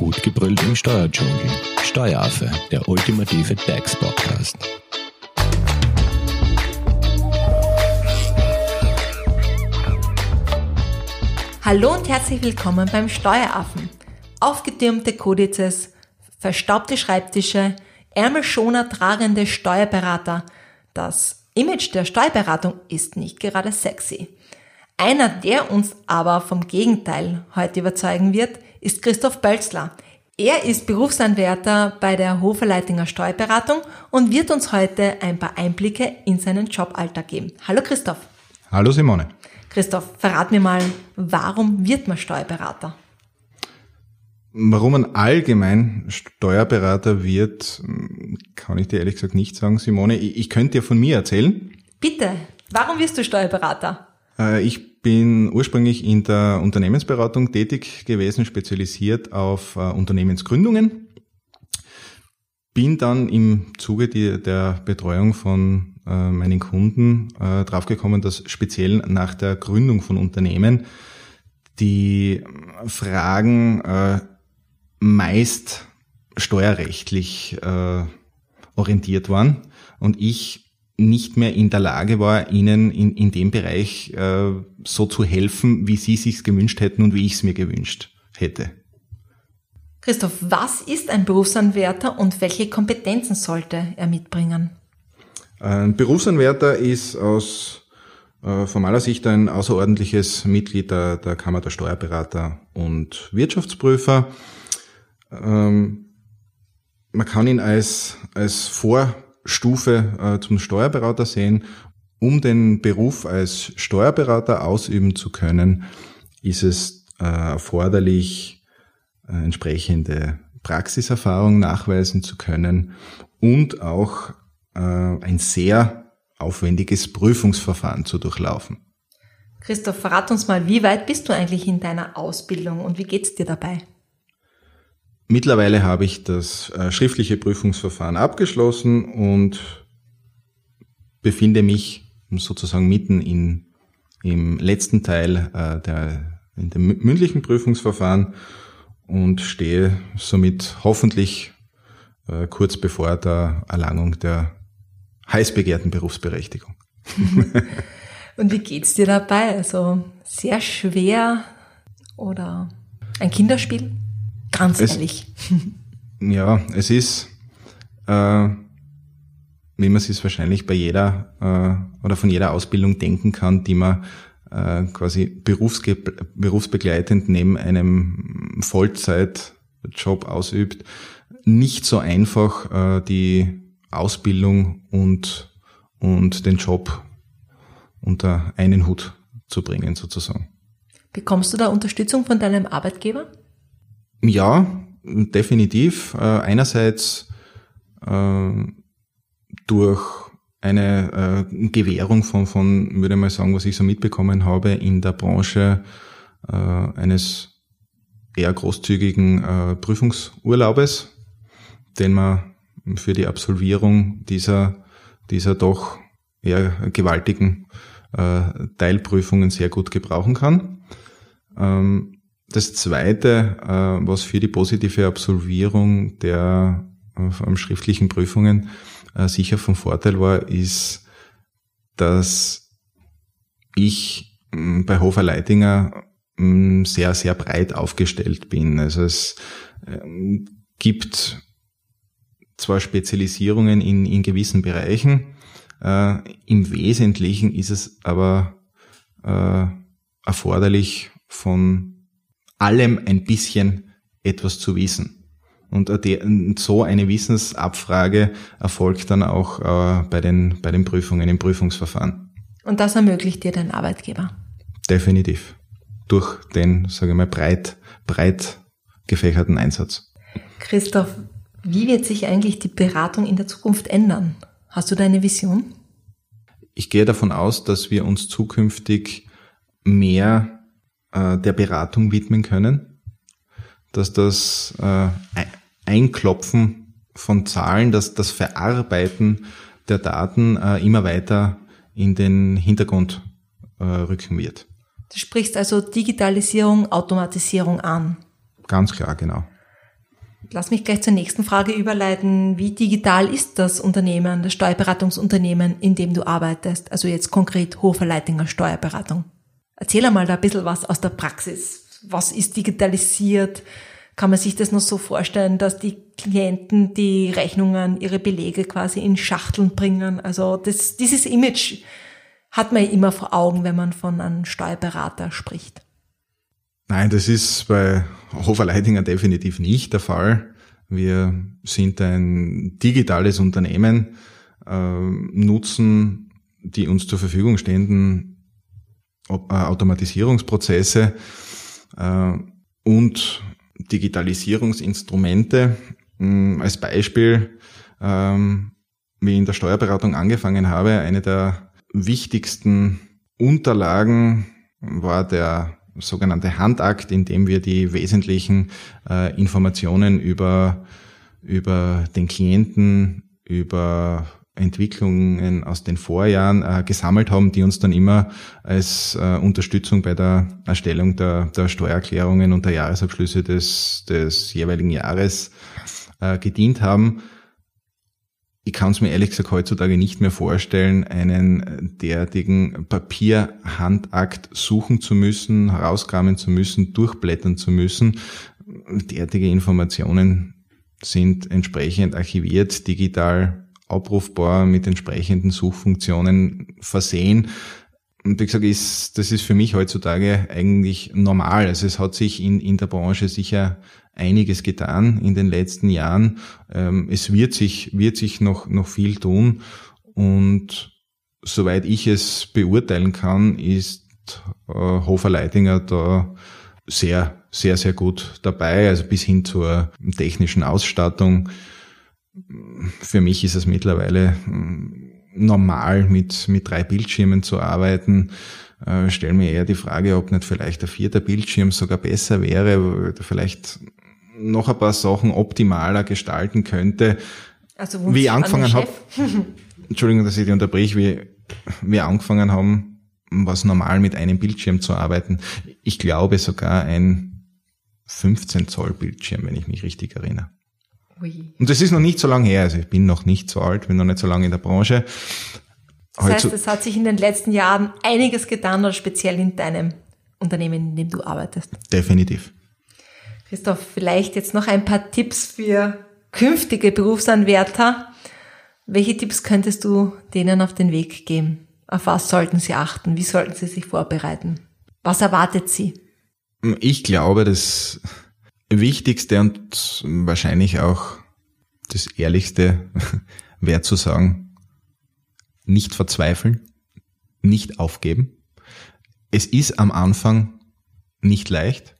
Gut gebrüllt im Steuerdschungel. Steueraffe, der ultimative DAX-Podcast. Hallo und herzlich willkommen beim Steueraffen. Aufgetürmte Kodizes, verstaubte Schreibtische, Ärmelschoner tragende Steuerberater. Das Image der Steuerberatung ist nicht gerade sexy. Einer, der uns aber vom Gegenteil heute überzeugen wird, ist Christoph Bölzler. Er ist Berufsanwärter bei der Hoferleitinger Steuerberatung und wird uns heute ein paar Einblicke in seinen Joballtag geben. Hallo Christoph. Hallo Simone. Christoph, verrat mir mal, warum wird man Steuerberater? Warum man allgemein Steuerberater wird, kann ich dir ehrlich gesagt nicht sagen, Simone. Ich könnte dir von mir erzählen. Bitte, warum wirst du Steuerberater? Äh, bin ursprünglich in der Unternehmensberatung tätig gewesen, spezialisiert auf äh, Unternehmensgründungen. Bin dann im Zuge der Betreuung von äh, meinen Kunden draufgekommen, dass speziell nach der Gründung von Unternehmen die Fragen meist steuerrechtlich orientiert waren und ich nicht mehr in der Lage war, ihnen in, in dem Bereich äh, so zu helfen, wie sie sich's gewünscht hätten und wie ich es mir gewünscht hätte. Christoph, was ist ein Berufsanwärter und welche Kompetenzen sollte er mitbringen? Ein Berufsanwärter ist aus äh, formaler Sicht ein außerordentliches Mitglied der, der Kammer der Steuerberater und Wirtschaftsprüfer. Ähm, man kann ihn als, als Vor- Stufe äh, zum Steuerberater sehen. Um den Beruf als Steuerberater ausüben zu können, ist es äh, erforderlich, äh, entsprechende Praxiserfahrung nachweisen zu können und auch äh, ein sehr aufwendiges Prüfungsverfahren zu durchlaufen. Christoph, verrat uns mal, wie weit bist du eigentlich in deiner Ausbildung und wie geht's dir dabei? Mittlerweile habe ich das äh, schriftliche Prüfungsverfahren abgeschlossen und befinde mich sozusagen mitten in, im letzten Teil äh, der, in dem mündlichen Prüfungsverfahren und stehe somit hoffentlich äh, kurz bevor der Erlangung der heiß begehrten Berufsberechtigung. und wie geht's dir dabei? Also sehr schwer oder ein Kinderspiel? Ganz es, ehrlich. Ja, es ist, äh, wie man es wahrscheinlich bei jeder äh, oder von jeder Ausbildung denken kann, die man äh, quasi berufsge berufsbegleitend neben einem Vollzeitjob ausübt, nicht so einfach äh, die Ausbildung und, und den Job unter einen Hut zu bringen, sozusagen. Bekommst du da Unterstützung von deinem Arbeitgeber? Ja, definitiv. Äh, einerseits äh, durch eine äh, Gewährung von, von, würde ich mal sagen, was ich so mitbekommen habe, in der Branche äh, eines eher großzügigen äh, Prüfungsurlaubes, den man für die Absolvierung dieser, dieser doch eher gewaltigen äh, Teilprüfungen sehr gut gebrauchen kann. Ähm, das Zweite, äh, was für die positive Absolvierung der äh, schriftlichen Prüfungen äh, sicher von Vorteil war, ist, dass ich äh, bei Hofer Leitinger äh, sehr, sehr breit aufgestellt bin. Also es äh, gibt zwar Spezialisierungen in, in gewissen Bereichen, äh, im Wesentlichen ist es aber äh, erforderlich von allem ein bisschen etwas zu wissen. Und so eine Wissensabfrage erfolgt dann auch äh, bei den, bei den Prüfungen im Prüfungsverfahren. Und das ermöglicht dir dein Arbeitgeber? Definitiv. Durch den, sage ich mal, breit, breit gefächerten Einsatz. Christoph, wie wird sich eigentlich die Beratung in der Zukunft ändern? Hast du da eine Vision? Ich gehe davon aus, dass wir uns zukünftig mehr äh, der Beratung widmen können, dass das äh, Einklopfen von Zahlen, dass das Verarbeiten der Daten äh, immer weiter in den Hintergrund äh, rücken wird. Du sprichst also Digitalisierung, Automatisierung an. Ganz klar, genau. Lass mich gleich zur nächsten Frage überleiten. Wie digital ist das Unternehmen, das Steuerberatungsunternehmen, in dem du arbeitest? Also jetzt konkret Hoferleitinger Steuerberatung. Erzähl einmal da ein bisschen was aus der Praxis. Was ist digitalisiert? Kann man sich das noch so vorstellen, dass die Klienten die Rechnungen, ihre Belege quasi in Schachteln bringen? Also das, dieses Image hat man ja immer vor Augen, wenn man von einem Steuerberater spricht. Nein, das ist bei Hofer Leidinger definitiv nicht der Fall. Wir sind ein digitales Unternehmen, äh, nutzen die uns zur Verfügung stehenden Automatisierungsprozesse äh, und Digitalisierungsinstrumente. Mm, als Beispiel, ähm, wie ich in der Steuerberatung angefangen habe, eine der wichtigsten Unterlagen war der sogenannte Handakt, in dem wir die wesentlichen äh, Informationen über, über den Klienten, über Entwicklungen aus den Vorjahren äh, gesammelt haben, die uns dann immer als äh, Unterstützung bei der Erstellung der, der Steuererklärungen und der Jahresabschlüsse des, des jeweiligen Jahres äh, gedient haben ich kann es mir ehrlich gesagt heutzutage nicht mehr vorstellen, einen derartigen Papierhandakt suchen zu müssen, herauskramen zu müssen, durchblättern zu müssen. Derartige Informationen sind entsprechend archiviert, digital abrufbar, mit entsprechenden Suchfunktionen versehen. Und wie gesagt, ist, das ist für mich heutzutage eigentlich normal. Also es hat sich in, in der Branche sicher einiges getan in den letzten Jahren. Ähm, es wird sich, wird sich noch, noch viel tun. Und soweit ich es beurteilen kann, ist äh, Hofer Leitinger da sehr, sehr, sehr gut dabei, also bis hin zur technischen Ausstattung. Für mich ist es mittlerweile hm, normal, mit, mit drei Bildschirmen zu arbeiten. Äh, stelle mir eher die Frage, ob nicht vielleicht der vierte Bildschirm sogar besser wäre, vielleicht noch ein paar Sachen optimaler gestalten könnte. Also wie ich angefangen habe, Entschuldigung, dass ich die unterbrich, wie wir angefangen haben, was normal mit einem Bildschirm zu arbeiten. Ich glaube sogar ein 15 Zoll Bildschirm, wenn ich mich richtig erinnere. Ui. Und das ist noch nicht so lange her, also ich bin noch nicht so alt, bin noch nicht so lange in der Branche. Das heißt, es hat sich in den letzten Jahren einiges getan, oder speziell in deinem Unternehmen, in dem du arbeitest. Definitiv. Christoph, vielleicht jetzt noch ein paar Tipps für künftige Berufsanwärter. Welche Tipps könntest du denen auf den Weg geben? Auf was sollten sie achten? Wie sollten sie sich vorbereiten? Was erwartet sie? Ich glaube, das Wichtigste und wahrscheinlich auch das Ehrlichste wäre zu sagen, nicht verzweifeln, nicht aufgeben. Es ist am Anfang nicht leicht.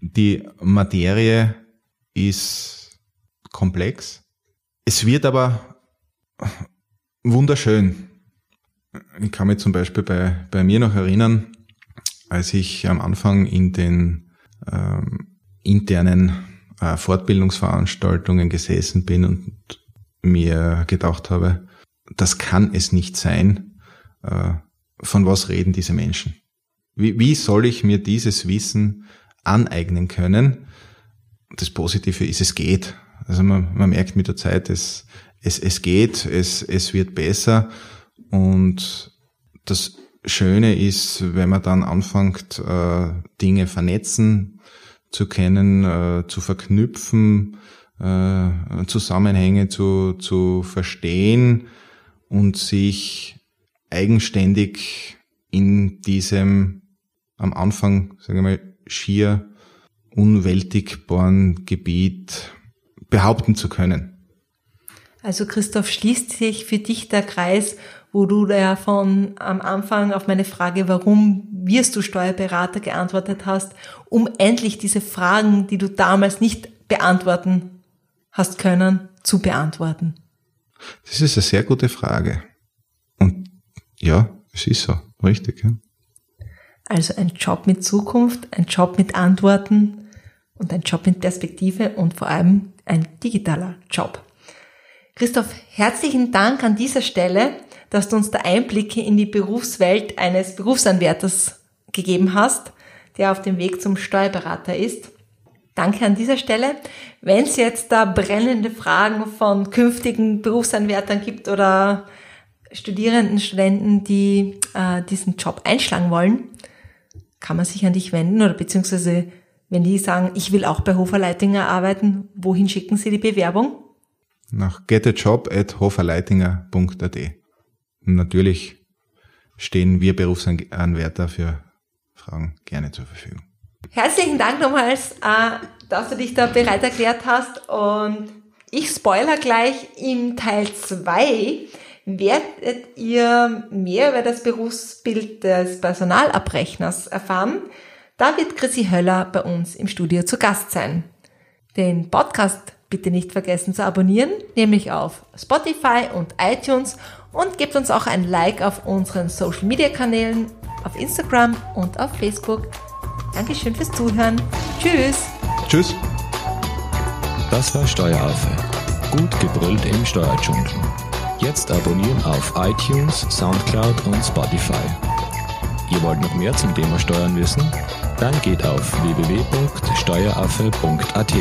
Die Materie ist komplex. Es wird aber wunderschön. Ich kann mich zum Beispiel bei, bei mir noch erinnern, als ich am Anfang in den ähm, internen äh, Fortbildungsveranstaltungen gesessen bin und mir gedacht habe, das kann es nicht sein. Äh, von was reden diese Menschen? Wie, wie soll ich mir dieses Wissen aneignen können. Das Positive ist, es geht. Also man, man merkt mit der Zeit, es, es, es geht, es, es wird besser. Und das Schöne ist, wenn man dann anfängt, äh, Dinge vernetzen zu kennen, äh, zu verknüpfen, äh, Zusammenhänge zu, zu verstehen und sich eigenständig in diesem am Anfang, sagen wir mal, schier unwältigbaren Gebiet behaupten zu können. Also Christoph, schließt sich für dich der Kreis, wo du ja von am Anfang auf meine Frage, warum wirst du Steuerberater geantwortet hast, um endlich diese Fragen, die du damals nicht beantworten hast können, zu beantworten? Das ist eine sehr gute Frage. Und ja, es ist so, richtig. Ja. Also ein Job mit Zukunft, ein Job mit Antworten und ein Job mit Perspektive und vor allem ein digitaler Job. Christoph, herzlichen Dank an dieser Stelle, dass du uns da Einblicke in die Berufswelt eines Berufsanwärters gegeben hast, der auf dem Weg zum Steuerberater ist. Danke an dieser Stelle. Wenn es jetzt da brennende Fragen von künftigen Berufsanwärtern gibt oder Studierenden, Studenten, die äh, diesen Job einschlagen wollen, kann man sich an dich wenden oder beziehungsweise wenn die sagen, ich will auch bei Hofer Leitinger arbeiten, wohin schicken sie die Bewerbung? Nach getajob. Natürlich stehen wir Berufsanwärter für Fragen gerne zur Verfügung. Herzlichen Dank nochmals, äh, dass du dich da bereit erklärt hast und ich spoiler gleich in Teil 2 werdet ihr mehr über das Berufsbild des Personalabrechners erfahren. Da wird Chrissy Höller bei uns im Studio zu Gast sein. Den Podcast bitte nicht vergessen zu abonnieren, nämlich auf Spotify und iTunes und gebt uns auch ein Like auf unseren Social Media Kanälen, auf Instagram und auf Facebook. Dankeschön fürs Zuhören. Tschüss. Tschüss. Das war Steueraffe. Gut gebrüllt im Steuerdschungel. Jetzt abonnieren auf iTunes, Soundcloud und Spotify. Ihr wollt noch mehr zum Thema Steuern wissen? Dann geht auf www.steueraffe.at.